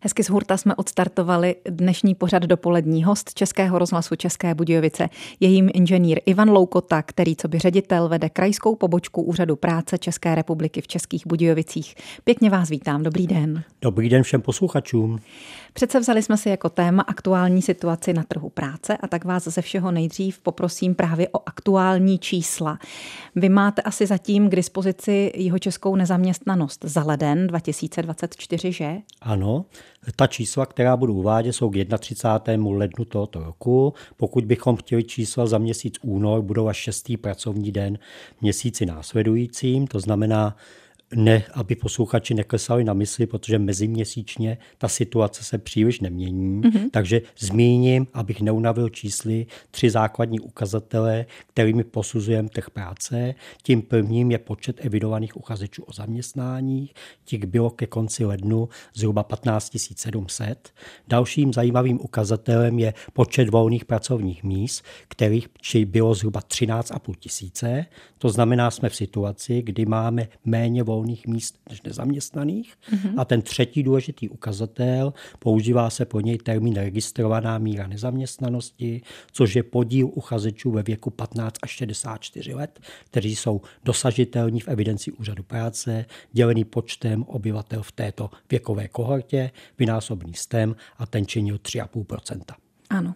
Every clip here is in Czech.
Hezky z hurta jsme odstartovali dnešní pořad dopolední host Českého rozhlasu České Budějovice. Je jim inženýr Ivan Loukota, který co by ředitel vede krajskou pobočku Úřadu práce České republiky v Českých Budějovicích. Pěkně vás vítám, dobrý den. Dobrý den všem posluchačům. Přece vzali jsme si jako téma aktuální situaci na trhu práce a tak vás ze všeho nejdřív poprosím právě o aktuální čísla. Vy máte asi zatím k dispozici jeho českou nezaměstnanost za leden 2024, že? Ano, ta čísla, která budu uvádět, jsou k 31. lednu tohoto roku. Pokud bychom chtěli čísla za měsíc únor, budou až šestý pracovní den měsíci následujícím, to znamená ne, aby posluchači neklesali na mysli, protože meziměsíčně ta situace se příliš nemění. Mm-hmm. Takže zmíním, abych neunavil čísly, tři základní ukazatele, kterými posuzujeme trh práce. Tím prvním je počet evidovaných uchazečů o zaměstnání. Těch bylo ke konci lednu zhruba 15 700. Dalším zajímavým ukazatelem je počet volných pracovních míst, kterých bylo zhruba 13,5 tisíce. To znamená, jsme v situaci, kdy máme méně volných volných míst než nezaměstnaných. Mm-hmm. A ten třetí důležitý ukazatel, používá se po něj termín registrovaná míra nezaměstnanosti, což je podíl uchazečů ve věku 15 až 64 let, kteří jsou dosažitelní v evidenci úřadu práce, dělený počtem obyvatel v této věkové kohortě, vynásobný stem a ten činil 3,5 ano.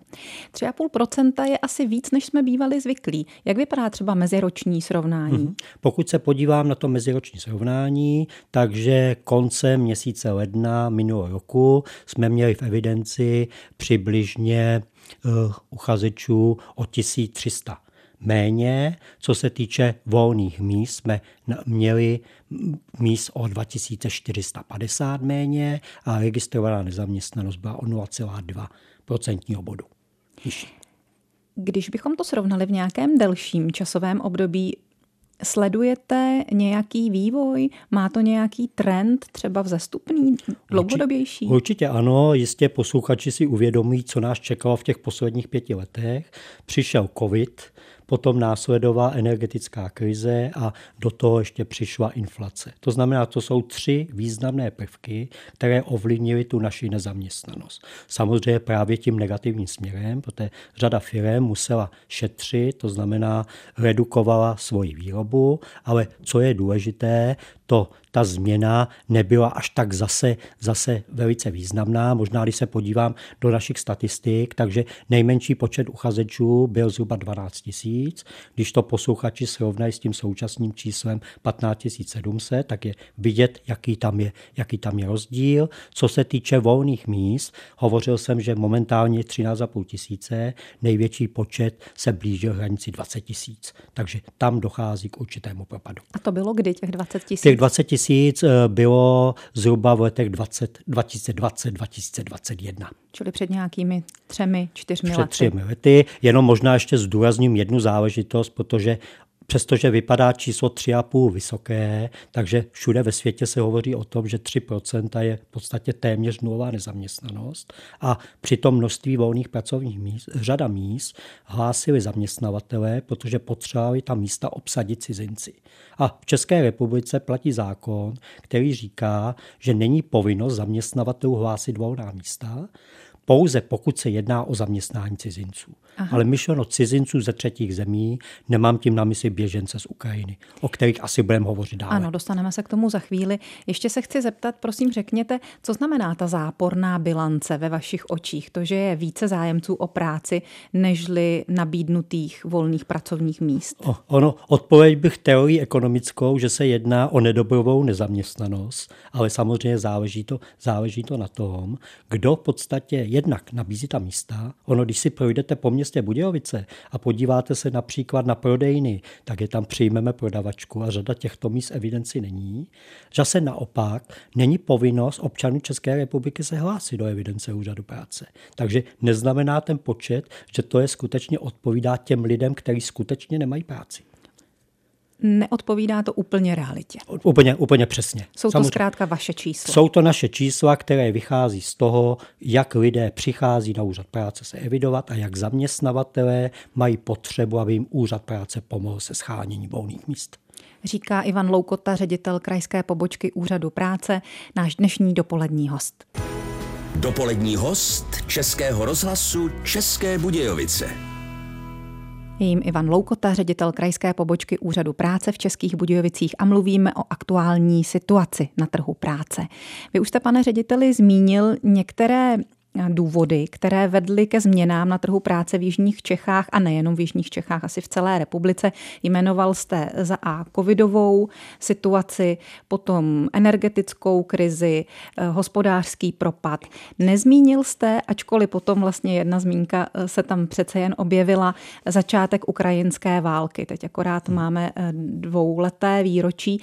3,5% je asi víc, než jsme bývali zvyklí. Jak vypadá třeba meziroční srovnání? Hmm. Pokud se podívám na to meziroční srovnání, takže koncem měsíce ledna minulého roku jsme měli v evidenci přibližně uh, uchazečů o 1300 méně. Co se týče volných míst, jsme měli míst o 2450 méně a registrovaná nezaměstnanost byla o 0,2 procentního bodu. Když bychom to srovnali v nějakém delším časovém období, Sledujete nějaký vývoj? Má to nějaký trend, třeba vzestupný, dlouhodobější? Určitě ano, jistě posluchači si uvědomí, co nás čekalo v těch posledních pěti letech. Přišel covid, potom následovala energetická krize a do toho ještě přišla inflace. To znamená, to jsou tři významné prvky, které ovlivnily tu naši nezaměstnanost. Samozřejmě právě tím negativním směrem, protože řada firm musela šetřit, to znamená redukovala svoji výrobu, ale co je důležité, to ta změna nebyla až tak zase, zase velice významná. Možná, když se podívám do našich statistik, takže nejmenší počet uchazečů byl zhruba 12 tisíc. Když to posluchači srovnají s tím současným číslem 15 700, tak je vidět, jaký tam je, jaký tam je rozdíl. Co se týče volných míst, hovořil jsem, že momentálně 13,5 tisíce, největší počet se blížil hranici 20 tisíc. Takže tam dochází k určitému propadu. A to bylo kdy těch 20 tisíc? Těch 20 tisíc eh, bylo zhruba v letech 2020-2021. Čili před nějakými třemi, čtyřmi před lety. Před třemi lety. Jenom možná ještě zdůrazním jednu záležitost, protože Přestože vypadá číslo 3,5 vysoké, takže všude ve světě se hovoří o tom, že 3% je v podstatě téměř nulová nezaměstnanost a při tom množství volných pracovních míst, řada míst hlásili zaměstnavatelé, protože potřebovali ta místa obsadit cizinci. A v České republice platí zákon, který říká, že není povinnost zaměstnavatelů hlásit volná místa, pouze pokud se jedná o zaměstnání cizinců. Aha. Ale myšleno cizinců ze třetích zemí, nemám tím na mysli běžence z Ukrajiny, o kterých asi budeme hovořit dále. Ano, dostaneme se k tomu za chvíli. Ještě se chci zeptat, prosím řekněte, co znamená ta záporná bilance ve vašich očích? To, že je více zájemců o práci, nežli nabídnutých volných pracovních míst? O, ono, odpověď bych teorii ekonomickou, že se jedná o nedobrovou nezaměstnanost, ale samozřejmě záleží to, záleží to na tom, kdo v podstatě jednak nabízí ta místa. Ono, když si projdete po městě Budějovice a podíváte se například na prodejny, tak je tam přijmeme prodavačku a řada těchto míst evidenci není. Zase naopak není povinnost občanů České republiky se hlásit do evidence úřadu práce. Takže neznamená ten počet, že to je skutečně odpovídá těm lidem, kteří skutečně nemají práci neodpovídá to úplně realitě. Úplně, úplně přesně. Jsou to Samozřejmě. zkrátka vaše čísla. Jsou to naše čísla, které vychází z toho, jak lidé přichází na úřad práce se evidovat a jak zaměstnavatelé mají potřebu, aby jim úřad práce pomohl se schánění volných míst. Říká Ivan Loukota, ředitel krajské pobočky úřadu práce, náš dnešní dopolední host. Dopolední host Českého rozhlasu České Budějovice. Je jim Ivan Loukota, ředitel krajské pobočky Úřadu práce v Českých Budějovicích a mluvíme o aktuální situaci na trhu práce. Vy už jste, pane řediteli, zmínil některé důvody, které vedly ke změnám na trhu práce v Jižních Čechách a nejenom v Jižních Čechách, asi v celé republice. Jmenoval jste za A covidovou situaci, potom energetickou krizi, eh, hospodářský propad. Nezmínil jste, ačkoliv potom vlastně jedna zmínka eh, se tam přece jen objevila, začátek ukrajinské války. Teď akorát hmm. máme eh, dvouleté výročí.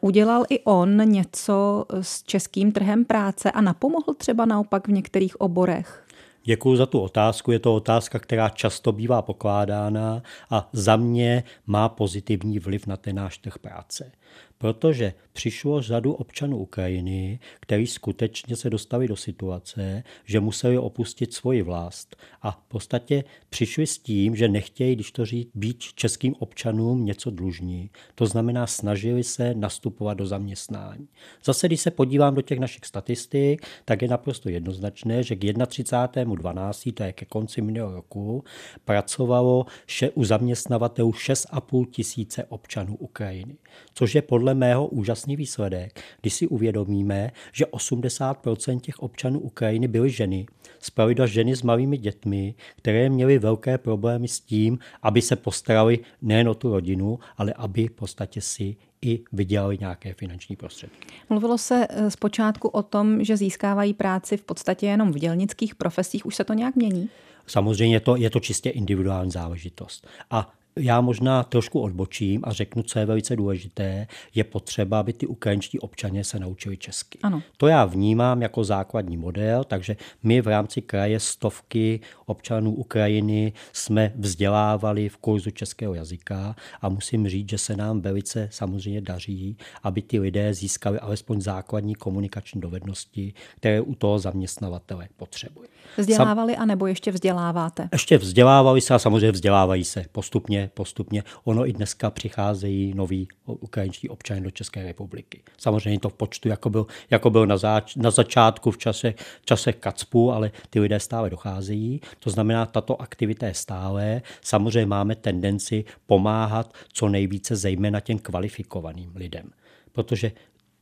Udělal i on něco s českým trhem práce a napomohl třeba naopak v některých oborech? Děkuji za tu otázku. Je to otázka, která často bývá pokládána a za mě má pozitivní vliv na ten náš trh práce protože přišlo řadu občanů Ukrajiny, kteří skutečně se dostali do situace, že museli opustit svoji vlast a v podstatě přišli s tím, že nechtějí, když to říct, být českým občanům něco dlužní. To znamená, snažili se nastupovat do zaměstnání. Zase, když se podívám do těch našich statistik, tak je naprosto jednoznačné, že k 31.12., to je ke konci minulého roku, pracovalo u zaměstnavatelů 6,5 tisíce občanů Ukrajiny, což je podle mého úžasný výsledek, když si uvědomíme, že 80% těch občanů Ukrajiny byly ženy, zpravidla ženy s malými dětmi, které měly velké problémy s tím, aby se postarali nejen o tu rodinu, ale aby v podstatě si i vydělali nějaké finanční prostředky. Mluvilo se eh, zpočátku o tom, že získávají práci v podstatě jenom v dělnických profesích. Už se to nějak mění? Samozřejmě to, je to čistě individuální záležitost. A já možná trošku odbočím a řeknu, co je velice důležité, je potřeba, aby ty ukrajinští občané se naučili česky. Ano. To já vnímám jako základní model, takže my v rámci kraje stovky občanů Ukrajiny jsme vzdělávali v kurzu českého jazyka a musím říct, že se nám velice samozřejmě daří, aby ty lidé získali alespoň základní komunikační dovednosti, které u toho zaměstnavatele potřebují. Vzdělávali a nebo ještě vzděláváte? Ještě vzdělávali se a samozřejmě vzdělávají se postupně, postupně. Ono i dneska přicházejí noví ukrajinští občané do České republiky. Samozřejmě to v počtu, jako byl, jako byl na, zač, na začátku v čase, čase Kacpu, ale ty lidé stále docházejí. To znamená, tato aktivita je stále. Samozřejmě máme tendenci pomáhat co nejvíce zejména těm kvalifikovaným lidem protože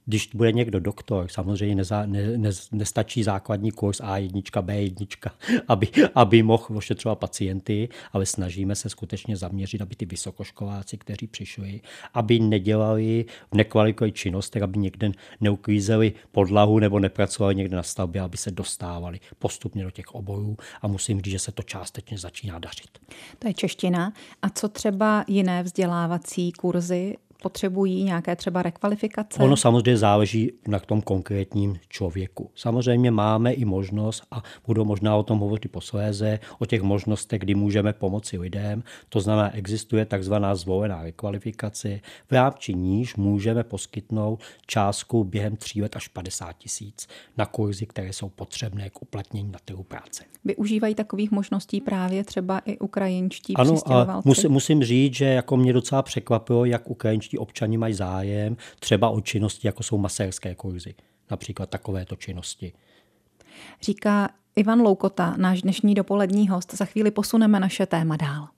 když bude někdo doktor, samozřejmě neza, ne, ne, nestačí základní kurz A1, B1, aby, aby mohl ošetřovat pacienty, ale snažíme se skutečně zaměřit, aby ty vysokoškoláci, kteří přišli, aby nedělali v nekvalifikované činnosti, aby někde neuklízeli podlahu nebo nepracovali někde na stavbě, aby se dostávali postupně do těch oborů a musím říct, že se to částečně začíná dařit. To je čeština. A co třeba jiné vzdělávací kurzy? Potřebují nějaké třeba rekvalifikace? Ono samozřejmě záleží na tom konkrétním člověku. Samozřejmě máme i možnost, a budu možná o tom hovořit posléze, o těch možnostech, kdy můžeme pomoci lidem. To znamená, existuje takzvaná zvolená rekvalifikace, v rámci níž můžeme poskytnout částku během tří let až 50 tisíc na kurzy, které jsou potřebné k uplatnění na trhu práce. Využívají takových možností právě třeba i ukrajinští ano, a musím, musím říct, že jako mě docela překvapilo, jak ukrajinští čeští občani mají zájem třeba o činnosti, jako jsou masérské kurzy, například takovéto činnosti. Říká Ivan Loukota, náš dnešní dopolední host. Za chvíli posuneme naše téma dál.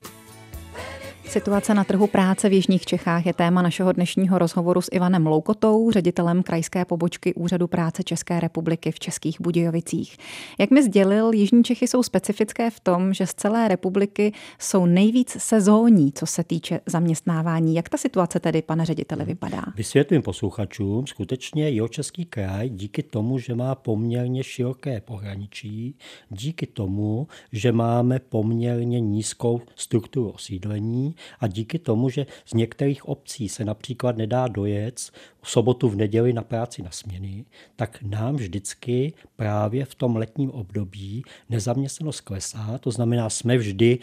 Situace na trhu práce v Jižních Čechách je téma našeho dnešního rozhovoru s Ivanem Loukotou, ředitelem krajské pobočky Úřadu práce České republiky v Českých Budějovicích. Jak mi sdělil, Jižní Čechy jsou specifické v tom, že z celé republiky jsou nejvíc sezónní, co se týče zaměstnávání. Jak ta situace tedy, pane řediteli, vypadá? Vysvětlím posluchačům, skutečně jeho český kraj díky tomu, že má poměrně široké pohraničí, díky tomu, že máme poměrně nízkou strukturu osídlení, a díky tomu, že z některých obcí se například nedá dojet v sobotu v neděli na práci na směny, tak nám vždycky právě v tom letním období nezaměstnanost klesá, to znamená, jsme vždy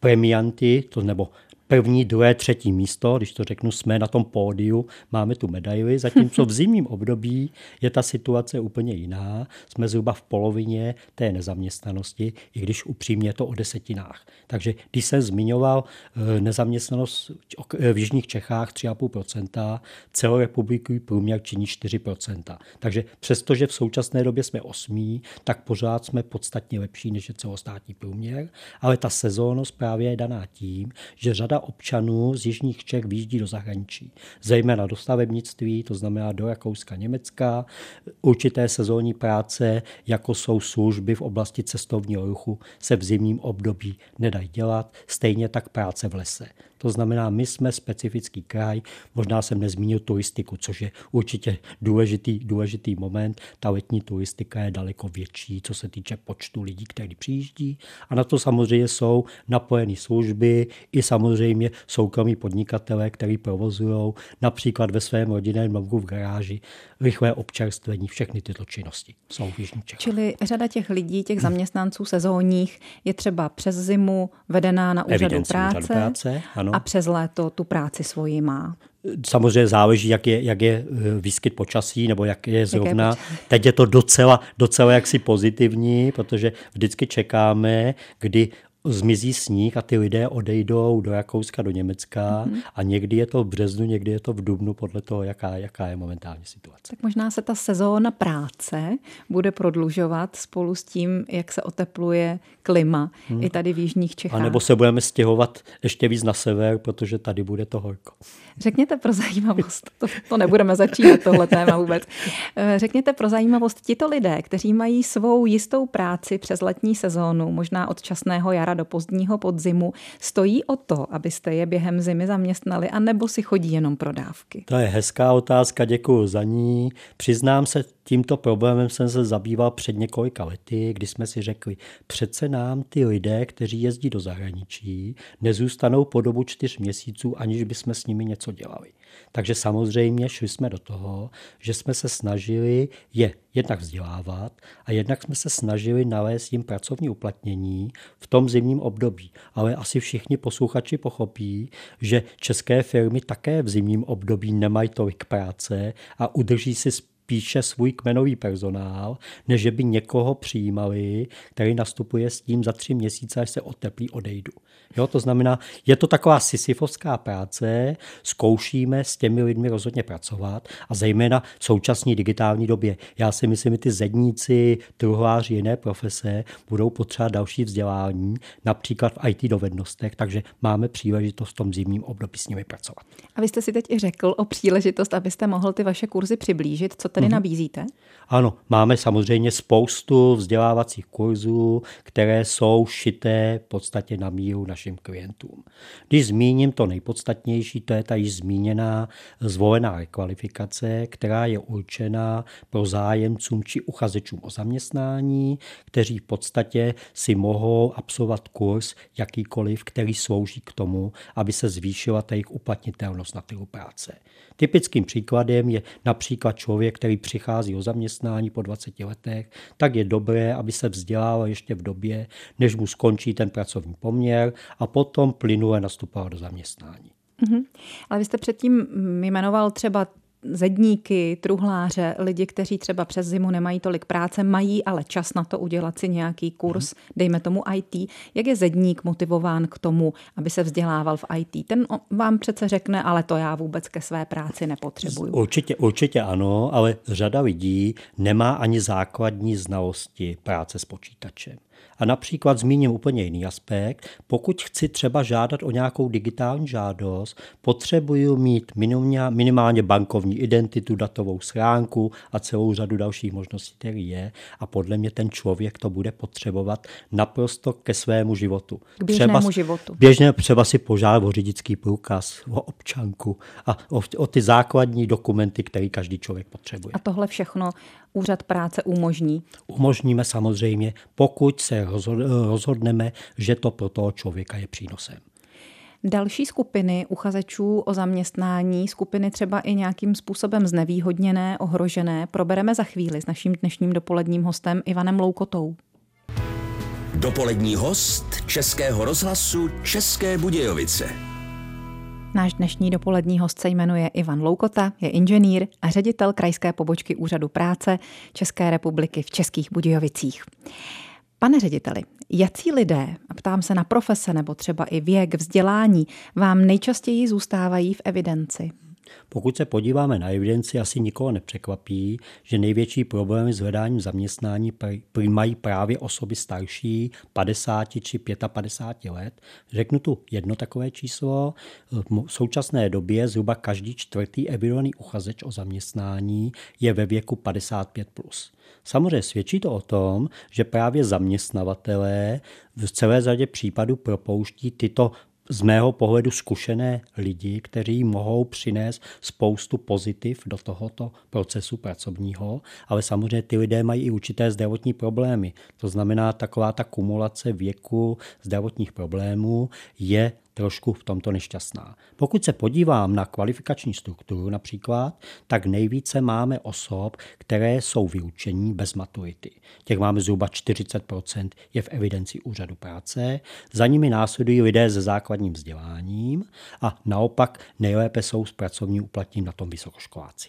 premianty, to nebo první, druhé, třetí místo, když to řeknu, jsme na tom pódiu, máme tu medaili, zatímco v zimním období je ta situace úplně jiná. Jsme zhruba v polovině té nezaměstnanosti, i když upřímně je to o desetinách. Takže když jsem zmiňoval eh, nezaměstnanost v Jižních Čechách 3,5%, celorepublikový průměr činí 4%. Takže přestože v současné době jsme osmí, tak pořád jsme podstatně lepší než je celostátní průměr, ale ta sezónnost právě je daná tím, že řada občanů z jižních Čech výjíždí do zahraničí, zejména do stavebnictví, to znamená do Rakouska, Německa, určité sezónní práce, jako jsou služby v oblasti cestovního ruchu, se v zimním období nedají dělat, stejně tak práce v lese. To znamená, my jsme specifický kraj, možná jsem nezmínil turistiku, což je určitě důležitý, důležitý moment. Ta letní turistika je daleko větší, co se týče počtu lidí, kteří přijíždí. A na to samozřejmě jsou napojeny služby i samozřejmě soukromí podnikatele, kteří provozují například ve svém rodinném domu v garáži rychlé občerstvení, všechny tyto činnosti jsou v Jižní Čechách. Čili řada těch lidí, těch zaměstnanců sezónních je třeba přes zimu vedená na úřadu práce, úřadu práce ano. a přes léto tu práci svoji má. Samozřejmě záleží, jak je, jak je eh, výskyt počasí, nebo jak je zrovna. Jak je Teď je to docela, docela jaksi pozitivní, protože vždycky čekáme, kdy zmizí sníh a ty lidé odejdou do Rakouska, do Německa mm-hmm. a někdy je to v březnu, někdy je to v dubnu, podle toho, jaká, jaká je momentální situace. Tak možná se ta sezóna práce bude prodlužovat spolu s tím, jak se otepluje klima hmm. i tady v Jižních Čechách. A nebo se budeme stěhovat ještě víc na sever, protože tady bude to horko. Řekněte pro zajímavost, to, to nebudeme začínat tohle téma vůbec. Eh, řekněte pro zajímavost, tito lidé, kteří mají svou jistou práci přes letní sezónu, možná od časného jara do pozdního podzimu, stojí o to, abyste je během zimy zaměstnali, anebo si chodí jenom pro dávky? To je hezká otázka, děkuji za ní. Přiznám se, tímto problémem jsem se zabýval před několika lety, kdy jsme si řekli, přece nám ty lidé, kteří jezdí do zahraničí, nezůstanou po dobu čtyř měsíců, aniž bychom s nimi něco dělali. Takže samozřejmě šli jsme do toho, že jsme se snažili je jednak vzdělávat a jednak jsme se snažili nalézt jim pracovní uplatnění v tom zimním období. Ale asi všichni posluchači pochopí, že české firmy také v zimním období nemají tolik práce a udrží si spíše svůj kmenový personál, než by někoho přijímali, který nastupuje s tím za tři měsíce, až se oteplí, odejdu. Jo, to znamená, je to taková sisyfovská práce, zkoušíme s těmi lidmi rozhodně pracovat a zejména v současné digitální době. Já si myslím, že ty zedníci, truhláři, jiné profese budou potřebovat další vzdělání, například v IT dovednostech, takže máme příležitost v tom zimním období s nimi pracovat. A vy jste si teď i řekl o příležitost, abyste mohl ty vaše kurzy přiblížit. Co tedy mm-hmm. nabízíte? Ano, máme samozřejmě spoustu vzdělávacích kurzů, které jsou šité v podstatě na míru našim klientům. Když zmíním to nejpodstatnější, to je ta již zmíněná zvolená rekvalifikace, která je určená pro zájemcům či uchazečům o zaměstnání, kteří v podstatě si mohou absolvovat kurz jakýkoliv, který slouží k tomu, aby se zvýšila jejich uplatnitelnost na trhu práce. Typickým příkladem je například člověk, který přichází o zaměstnání po 20 letech, tak je dobré, aby se vzdělával ještě v době, než mu skončí ten pracovní poměr a potom plynule nastupoval do zaměstnání. Mm-hmm. Ale vy jste předtím jmenoval třeba zedníky, truhláře, lidi, kteří třeba přes zimu nemají tolik práce, mají ale čas na to udělat si nějaký kurz, mm. dejme tomu IT. Jak je zedník motivován k tomu, aby se vzdělával v IT? Ten vám přece řekne, ale to já vůbec ke své práci nepotřebuju. Určitě, určitě ano, ale řada lidí nemá ani základní znalosti práce s počítačem. A například zmíním úplně jiný aspekt. Pokud chci třeba žádat o nějakou digitální žádost, potřebuju mít minimálně bankovní identitu, datovou schránku a celou řadu dalších možností, které je. A podle mě ten člověk to bude potřebovat naprosto ke svému životu. K běžnému třeba, životu. Běžně třeba si požádat o řidičský průkaz, o občanku a o, o ty základní dokumenty, které každý člověk potřebuje. A tohle všechno úřad práce umožní? Umožníme samozřejmě, pokud se rozhodneme, že to pro toho člověka je přínosem. Další skupiny uchazečů o zaměstnání, skupiny třeba i nějakým způsobem znevýhodněné, ohrožené, probereme za chvíli s naším dnešním dopoledním hostem Ivanem Loukotou. Dopolední host Českého rozhlasu České Budějovice. Náš dnešní dopolední host se jmenuje Ivan Loukota, je inženýr a ředitel krajské pobočky Úřadu práce České republiky v Českých Budějovicích. Pane řediteli, jací lidé, a ptám se na profese nebo třeba i věk, vzdělání, vám nejčastěji zůstávají v evidenci? Pokud se podíváme na evidenci, asi nikoho nepřekvapí, že největší problémy s hledáním zaměstnání mají právě osoby starší 50 či 55 let. Řeknu tu jedno takové číslo. V současné době zhruba každý čtvrtý evidovaný uchazeč o zaměstnání je ve věku 55+. Plus. Samozřejmě svědčí to o tom, že právě zaměstnavatelé v celé řadě případů propouští tyto z mého pohledu zkušené lidi, kteří mohou přinést spoustu pozitiv do tohoto procesu pracovního, ale samozřejmě ty lidé mají i určité zdravotní problémy. To znamená, taková ta kumulace věku zdravotních problémů je trošku v tomto nešťastná. Pokud se podívám na kvalifikační strukturu například, tak nejvíce máme osob, které jsou vyučení bez maturity. Těch máme zhruba 40% je v evidenci úřadu práce, za nimi následují lidé se základním vzděláním a naopak nejlépe jsou s pracovním uplatním na tom vysokoškoláci.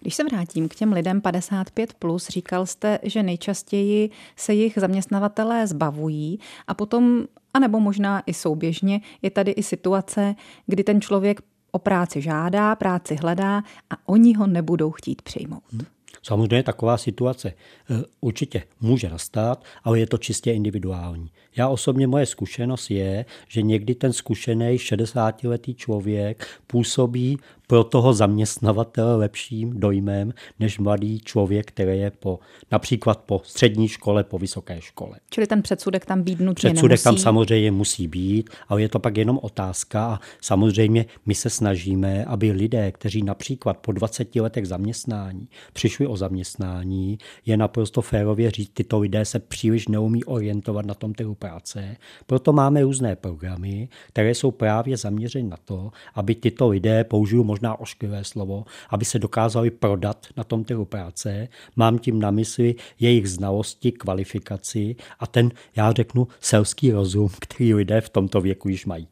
Když se vrátím k těm lidem 55+, plus, říkal jste, že nejčastěji se jich zaměstnavatelé zbavují a potom, anebo možná i souběžně, je tady i situace, kdy ten člověk o práci žádá, práci hledá a oni ho nebudou chtít přijmout. Hmm. Samozřejmě taková situace eh, určitě může nastat, ale je to čistě individuální. Já osobně moje zkušenost je, že někdy ten zkušený 60-letý člověk působí pro toho zaměstnavatele lepším dojmem než mladý člověk, který je po, například po střední škole, po vysoké škole. Čili ten předsudek tam být nutně Předsudek nemusí. tam samozřejmě musí být, ale je to pak jenom otázka a samozřejmě my se snažíme, aby lidé, kteří například po 20 letech zaměstnání přišli o zaměstnání, je naprosto férově říct, tyto lidé se příliš neumí orientovat na tom trhu práce. Proto máme různé programy, které jsou právě zaměřeny na to, aby tyto lidé použili možná ošklivé slovo, aby se dokázali prodat na tom trhu práce. Mám tím na mysli jejich znalosti, kvalifikaci a ten, já řeknu, selský rozum, který lidé v tomto věku již mají.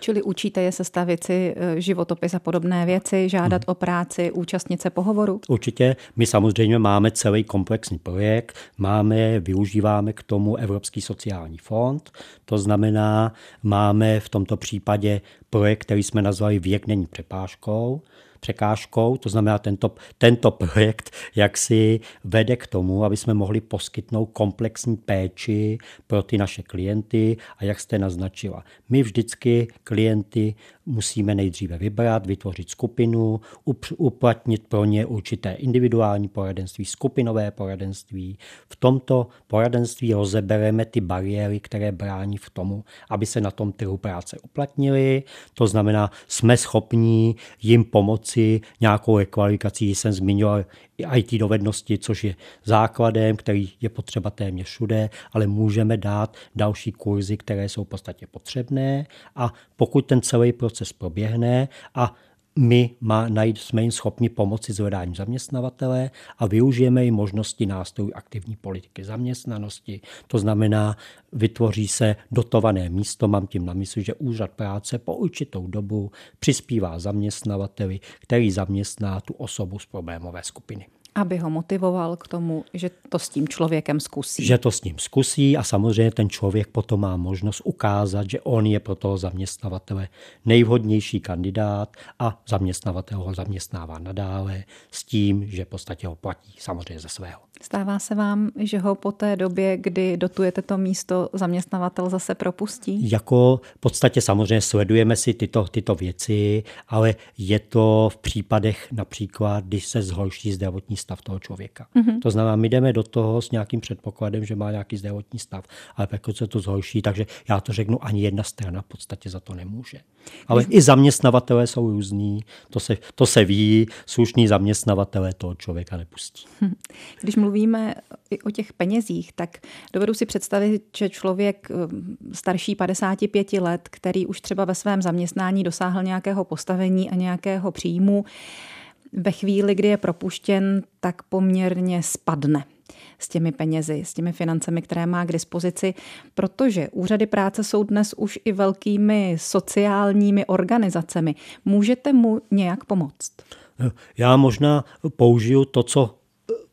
Čili učíte je sestavit si eh, životopis a podobné věci, žádat hmm. o práci, účastnit se pohovoru? Určitě. My samozřejmě máme celý komplexní projekt, máme, využíváme k tomu Evropský sociální fond, to znamená, máme v tomto případě projekt, který jsme nazvali Věk není přepážkou, překážkou, to znamená tento, tento projekt jak si vede k tomu, aby jsme mohli poskytnout komplexní péči pro ty naše klienty a jak jste naznačila. My vždycky klienty musíme nejdříve vybrat, vytvořit skupinu, uplatnit pro ně určité individuální poradenství, skupinové poradenství. V tomto poradenství rozebereme ty bariéry, které brání v tomu, aby se na tom trhu práce uplatnili. To znamená, jsme schopní jim pomoci nějakou rekvalifikací, jsem zmiňoval IT dovednosti, což je základem, který je potřeba téměř všude, ale můžeme dát další kurzy, které jsou v podstatě potřebné. A pokud ten celý proces proběhne a my má, najít, jsme jim schopni pomoci s hledáním zaměstnavatele a využijeme i možnosti nástrojů aktivní politiky zaměstnanosti. To znamená, vytvoří se dotované místo, mám tím na mysli, že úřad práce po určitou dobu přispívá zaměstnavateli, který zaměstná tu osobu z problémové skupiny. Aby ho motivoval k tomu, že to s tím člověkem zkusí. Že to s ním zkusí a samozřejmě ten člověk potom má možnost ukázat, že on je pro toho zaměstnavatele nejvhodnější kandidát a zaměstnavatel ho zaměstnává nadále s tím, že v podstatě ho platí samozřejmě ze svého. Stává se vám, že ho po té době, kdy dotujete to místo, zaměstnavatel zase propustí? Jako v podstatě samozřejmě sledujeme si tyto, tyto věci, ale je to v případech například, když se zhorší zdravotní stav toho člověka. Mm-hmm. To znamená, my jdeme do toho s nějakým předpokladem, že má nějaký zdravotní stav, ale pokud se to zhorší, takže já to řeknu, ani jedna strana v podstatě za to nemůže. Ale Když... i zaměstnavatelé jsou různí, to se, to se ví, slušní zaměstnavatelé toho člověka nepustí. Hm. Když mluvíme i o těch penězích, tak dovedu si představit, že člověk hm, starší 55 let, který už třeba ve svém zaměstnání dosáhl nějakého postavení a nějakého příjmu, ve chvíli, kdy je propuštěn, tak poměrně spadne. s těmi penězi, s těmi financemi, které má k dispozici, protože úřady práce jsou dnes už i velkými sociálními organizacemi. Můžete mu nějak pomoct? Já možná použiju to, co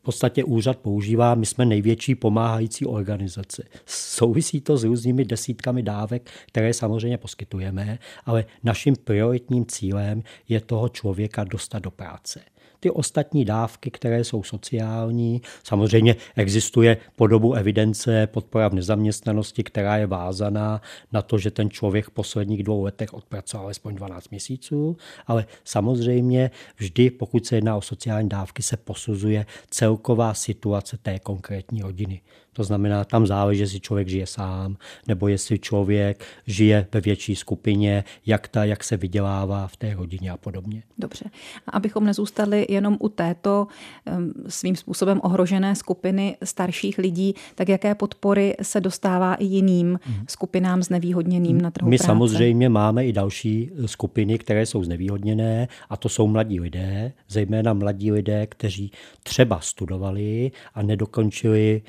podstatě úřad používá, my jsme největší pomáhající organizace. Souvisí to s různými desítkami dávek, které samozřejmě poskytujeme, ale naším prioritním cílem je toho člověka dostat do práce ty ostatní dávky, které jsou sociální. Samozřejmě existuje podobu evidence podpora v nezaměstnanosti, která je vázaná na to, že ten člověk v posledních dvou letech odpracoval alespoň 12 měsíců, ale samozřejmě vždy, pokud se jedná o sociální dávky, se posuzuje celková situace té konkrétní rodiny. To znamená, tam záleží, jestli člověk žije sám, nebo jestli člověk žije ve větší skupině, jak, ta, jak se vydělává v té rodině a podobně. Dobře. A abychom nezůstali jenom u této svým způsobem ohrožené skupiny starších lidí, tak jaké podpory se dostává i jiným hmm. skupinám znevýhodněným na trhu My práce? samozřejmě máme i další skupiny, které jsou znevýhodněné a to jsou mladí lidé, zejména mladí lidé, kteří třeba studovali a nedokončili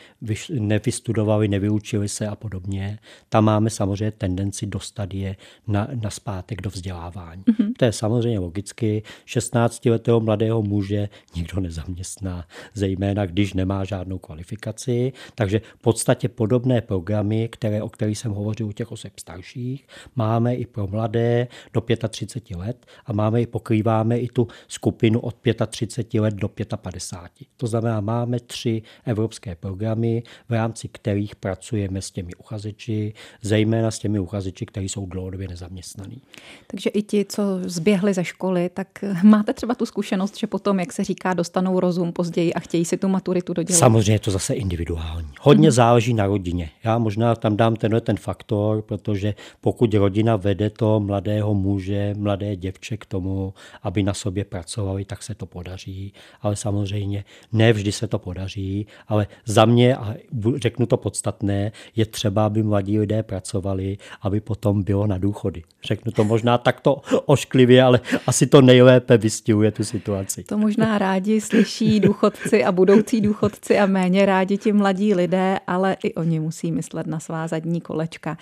nevystudovali, nevyučili se a podobně, tam máme samozřejmě tendenci dostat je na, na zpátek do vzdělávání. Mm-hmm. To je samozřejmě logicky. 16-letého mladého muže nikdo nezaměstná, zejména když nemá žádnou kvalifikaci. Takže v podstatě podobné programy, které, o kterých jsem hovořil u těch osob starších, máme i pro mladé do 35 let a máme i pokrýváme i tu skupinu od 35 let do 55. To znamená, máme tři evropské programy, v rámci kterých pracujeme s těmi uchazeči, zejména s těmi uchazeči, kteří jsou dlouhodobě nezaměstnaní. Takže i ti, co zběhli ze školy, tak máte třeba tu zkušenost, že potom, jak se říká, dostanou rozum později a chtějí si tu maturitu dodělat? Samozřejmě je to zase individuální. Hodně mm-hmm. záleží na rodině. Já možná tam dám tenhle ten faktor, protože pokud rodina vede to mladého muže, mladé děvče k tomu, aby na sobě pracovali, tak se to podaří. Ale samozřejmě ne vždy se to podaří, ale za mě a řeknu to podstatné, je třeba, aby mladí lidé pracovali, aby potom bylo na důchody. Řeknu to možná takto ošklivě, ale asi to nejlépe vystihuje tu situaci. To možná rádi slyší důchodci a budoucí důchodci a méně rádi ti mladí lidé, ale i oni musí myslet na svá zadní kolečka.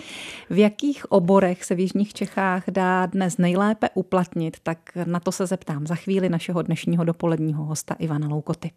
V jakých oborech se v Jižních Čechách dá dnes nejlépe uplatnit, tak na to se zeptám za chvíli našeho dnešního dopoledního hosta Ivana Loukoty.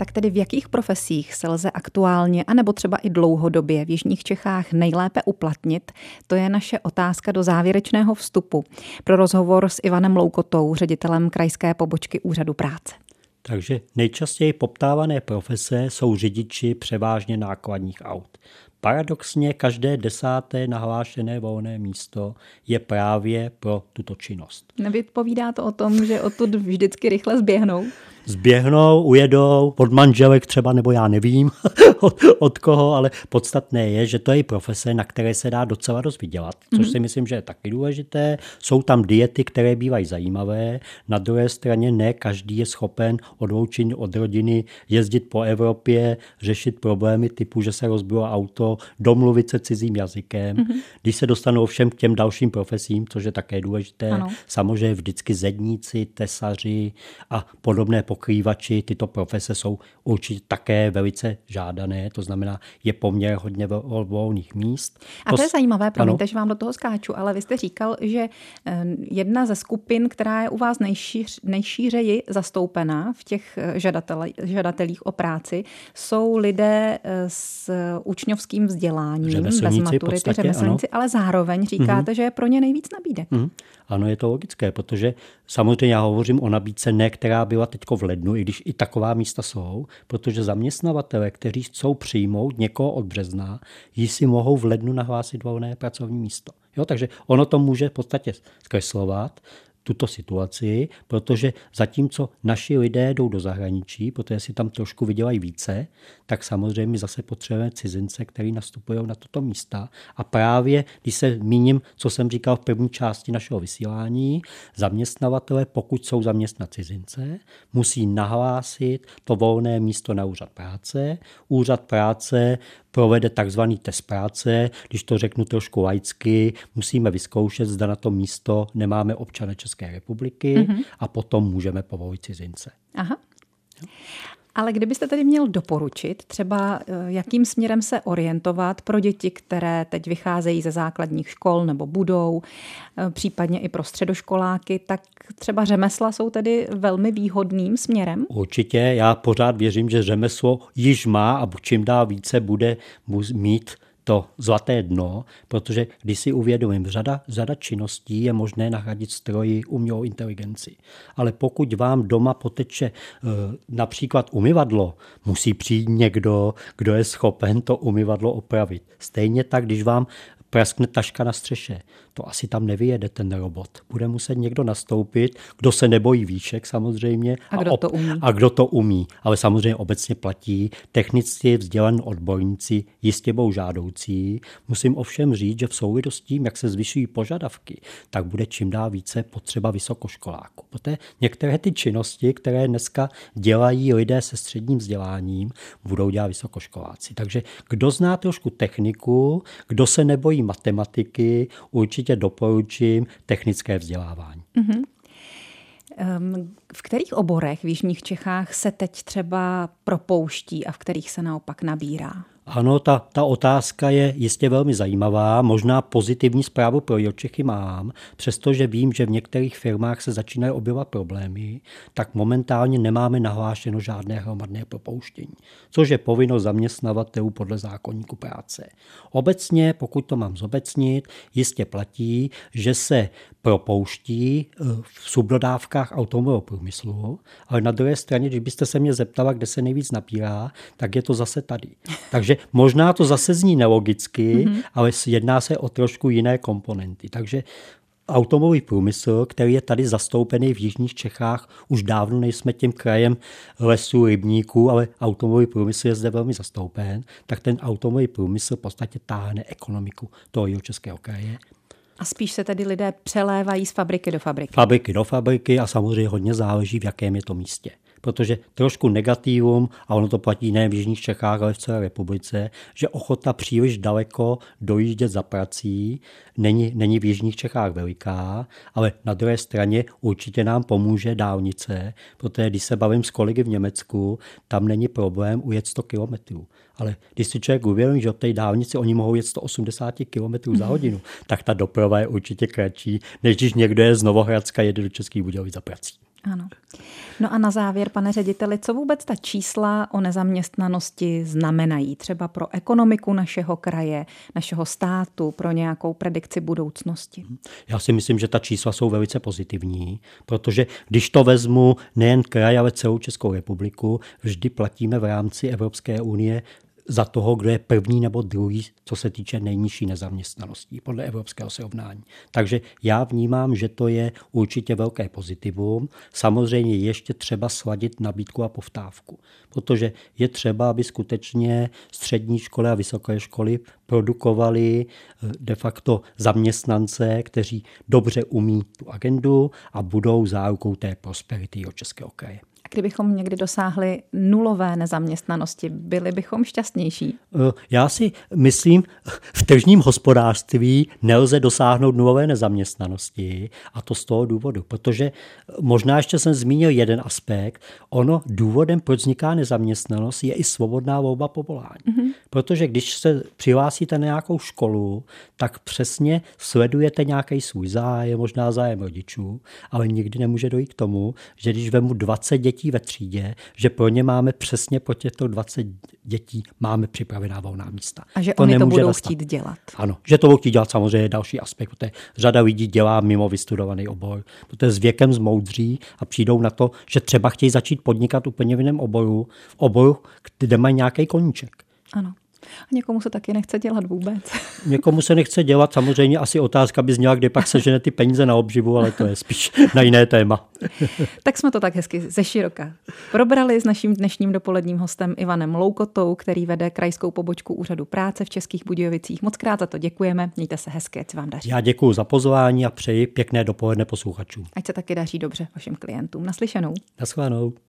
Tak tedy v jakých profesích se lze aktuálně, anebo třeba i dlouhodobě v Jižních Čechách nejlépe uplatnit, to je naše otázka do závěrečného vstupu pro rozhovor s Ivanem Loukotou, ředitelem krajské pobočky Úřadu práce. Takže nejčastěji poptávané profese jsou řidiči převážně nákladních aut. Paradoxně každé desáté nahlášené volné místo je právě pro tuto činnost. Nevypovídá to o tom, že odtud vždycky rychle zběhnou? Zběhnou, ujedou od manželek třeba, nebo já nevím od, od koho, ale podstatné je, že to je profese, na které se dá docela dost vydělat, což mm-hmm. si myslím, že je taky důležité. Jsou tam diety, které bývají zajímavé. Na druhé straně ne každý je schopen odloučit od rodiny, jezdit po Evropě, řešit problémy typu, že se rozbilo auto, domluvit se cizím jazykem. Mm-hmm. Když se dostanou všem k těm dalším profesím, což je také důležité, ano. samozřejmě vždycky zedníci, tesaři a podobné pokrývači, tyto profese jsou určitě také velice žádané, to znamená, je poměr hodně volných míst. A to je zajímavé, promiňte, že vám do toho skáču, ale vy jste říkal, že eh, jedna ze skupin, která je u vás nejšíř, nejšířeji zastoupená v těch eh, žadatele, žadatelích o práci, jsou lidé eh, s učňovským vzděláním, bez maturity, podstatě, řemeslníci, ale zároveň říkáte, mm-hmm. že je pro ně nejvíc nabídek. Mm-hmm. Ano, je to logické, protože samozřejmě já hovořím o nabídce ne, která byla teď v lednu, i když i taková místa jsou, protože zaměstnavatele, kteří chcou přijmout někoho od března, ji si mohou v lednu nahlásit volné pracovní místo. Jo, takže ono to může v podstatě zkreslovat, tuto situaci, protože zatímco naši lidé jdou do zahraničí, protože si tam trošku vydělají více, tak samozřejmě zase potřebujeme cizince, který nastupují na toto místa. A právě, když se míním, co jsem říkal v první části našeho vysílání, zaměstnavatele, pokud jsou zaměstnat cizince, musí nahlásit to volné místo na úřad práce. Úřad práce provede takzvaný test práce, když to řeknu trošku laicky, musíme vyzkoušet, zda na to místo nemáme občana republiky mm-hmm. a potom můžeme povolit cizince. Aha. Ale kdybyste tedy měl doporučit, třeba eh, jakým směrem se orientovat pro děti, které teď vycházejí ze základních škol nebo budou, eh, případně i pro středoškoláky, tak třeba řemesla jsou tedy velmi výhodným směrem? Určitě, já pořád věřím, že řemeslo již má a čím dál více bude mít to zlaté dno, protože když si uvědomím, řada, řada činností je možné nahradit stroji umělou inteligenci. Ale pokud vám doma poteče e, například umyvadlo, musí přijít někdo, kdo je schopen to umyvadlo opravit. Stejně tak, když vám praskne taška na střeše. To asi tam nevyjede ten robot. Bude muset někdo nastoupit, kdo se nebojí výšek samozřejmě. A kdo a op- to umí. A kdo to umí. Ale samozřejmě obecně platí. Technicky vzdělaní odborníci jistě budou žádoucí. Musím ovšem říct, že v souvislosti s tím, jak se zvyšují požadavky, tak bude čím dál více potřeba vysokoškoláků. Protože některé ty činnosti, které dneska dělají lidé se středním vzděláním, budou dělat vysokoškoláci. Takže kdo zná trošku techniku, kdo se nebojí matematiky, určitě doporučím technické vzdělávání. Mm-hmm. V kterých oborech v Jižních Čechách se teď třeba propouští a v kterých se naopak nabírá? Ano, ta, ta otázka je jistě velmi zajímavá. Možná pozitivní zprávu pro Jočechy mám, přestože vím, že v některých firmách se začínají objevovat problémy, tak momentálně nemáme nahlášeno žádné hromadné propouštění, což je povinnost zaměstnavatelů podle zákonníku práce. Obecně, pokud to mám zobecnit, jistě platí, že se propouští eh, v subdodávkách automobilového průmyslu, ale na druhé straně, když byste se mě zeptala, kde se nejvíc napírá, tak je to zase tady. Takže možná to zase zní nelogicky, mm-hmm. ale jedná se o trošku jiné komponenty. Takže automobilový průmysl, který je tady zastoupený v Jižních Čechách, už dávno nejsme tím krajem lesů, rybníků, ale automobilový průmysl je zde velmi zastoupen, tak ten automobilový průmysl v podstatě táhne ekonomiku toho českého kraje. A spíš se tedy lidé přelévají z fabriky do fabriky. Fabriky do fabriky a samozřejmě hodně záleží, v jakém je to místě protože trošku negativum, a ono to platí ne v Jižních Čechách, ale v celé republice, že ochota příliš daleko dojíždět za prací není, není v Jižních Čechách veliká, ale na druhé straně určitě nám pomůže dálnice, protože když se bavím s kolegy v Německu, tam není problém ujet 100 kilometrů. Ale když si člověk uvědomí, že od té dálnici oni mohou jet 180 km za hodinu, tak ta doprava je určitě kratší, než když někdo je z Novohradska jede do Českých Budějovic za prací. Ano. No a na závěr, pane řediteli, co vůbec ta čísla o nezaměstnanosti znamenají třeba pro ekonomiku našeho kraje, našeho státu, pro nějakou predikci budoucnosti? Já si myslím, že ta čísla jsou velice pozitivní, protože když to vezmu nejen kraj, ale celou Českou republiku, vždy platíme v rámci Evropské unie za toho, kdo je první nebo druhý, co se týče nejnižší nezaměstnanosti podle evropského srovnání. Takže já vnímám, že to je určitě velké pozitivum. Samozřejmě ještě třeba sladit nabídku a povtávku, protože je třeba, aby skutečně střední školy a vysoké školy produkovali eh, de facto zaměstnance, kteří dobře umí tu agendu a budou zárukou té prosperity od Českého kraje kdybychom někdy dosáhli nulové nezaměstnanosti, byli bychom šťastnější? Eh, já si myslím, v tržním hospodářství nelze dosáhnout nulové nezaměstnanosti a to z toho důvodu, protože možná ještě jsem zmínil jeden aspekt. Ono důvodem, proč vzniká nezaměstnanost, je i svobodná volba povolání. Mm-hmm. Protože když se přihlásíte na nějakou školu, tak přesně sledujete nějaký svůj zájem, možná zájem rodičů, ale nikdy nemůže dojít k tomu, že když vemu 20 dětí dětí ve třídě, že pro ně máme přesně po těchto 20 dětí máme připravená volná místa. A že to oni to budou nastat. chtít dělat. Ano, že to budou chtít dělat samozřejmě další aspekt, protože řada lidí dělá mimo vystudovaný obor, protože s věkem zmoudří a přijdou na to, že třeba chtějí začít podnikat úplně v jiném oboru, v oboru, kde mají nějaký koníček. Ano. A někomu se taky nechce dělat vůbec. Někomu se nechce dělat, samozřejmě asi otázka by zněla, kde pak sežene ty peníze na obživu, ale to je spíš na jiné téma. tak jsme to tak hezky ze široka probrali s naším dnešním dopoledním hostem Ivanem Loukotou, který vede krajskou pobočku Úřadu práce v Českých Budějovicích. Moc krát za to děkujeme, mějte se hezky, ať se vám daří. Já děkuji za pozvání a přeji pěkné dopoledne posluchačům. Ať se taky daří dobře vašim klientům. Naslyšenou. Naschledanou.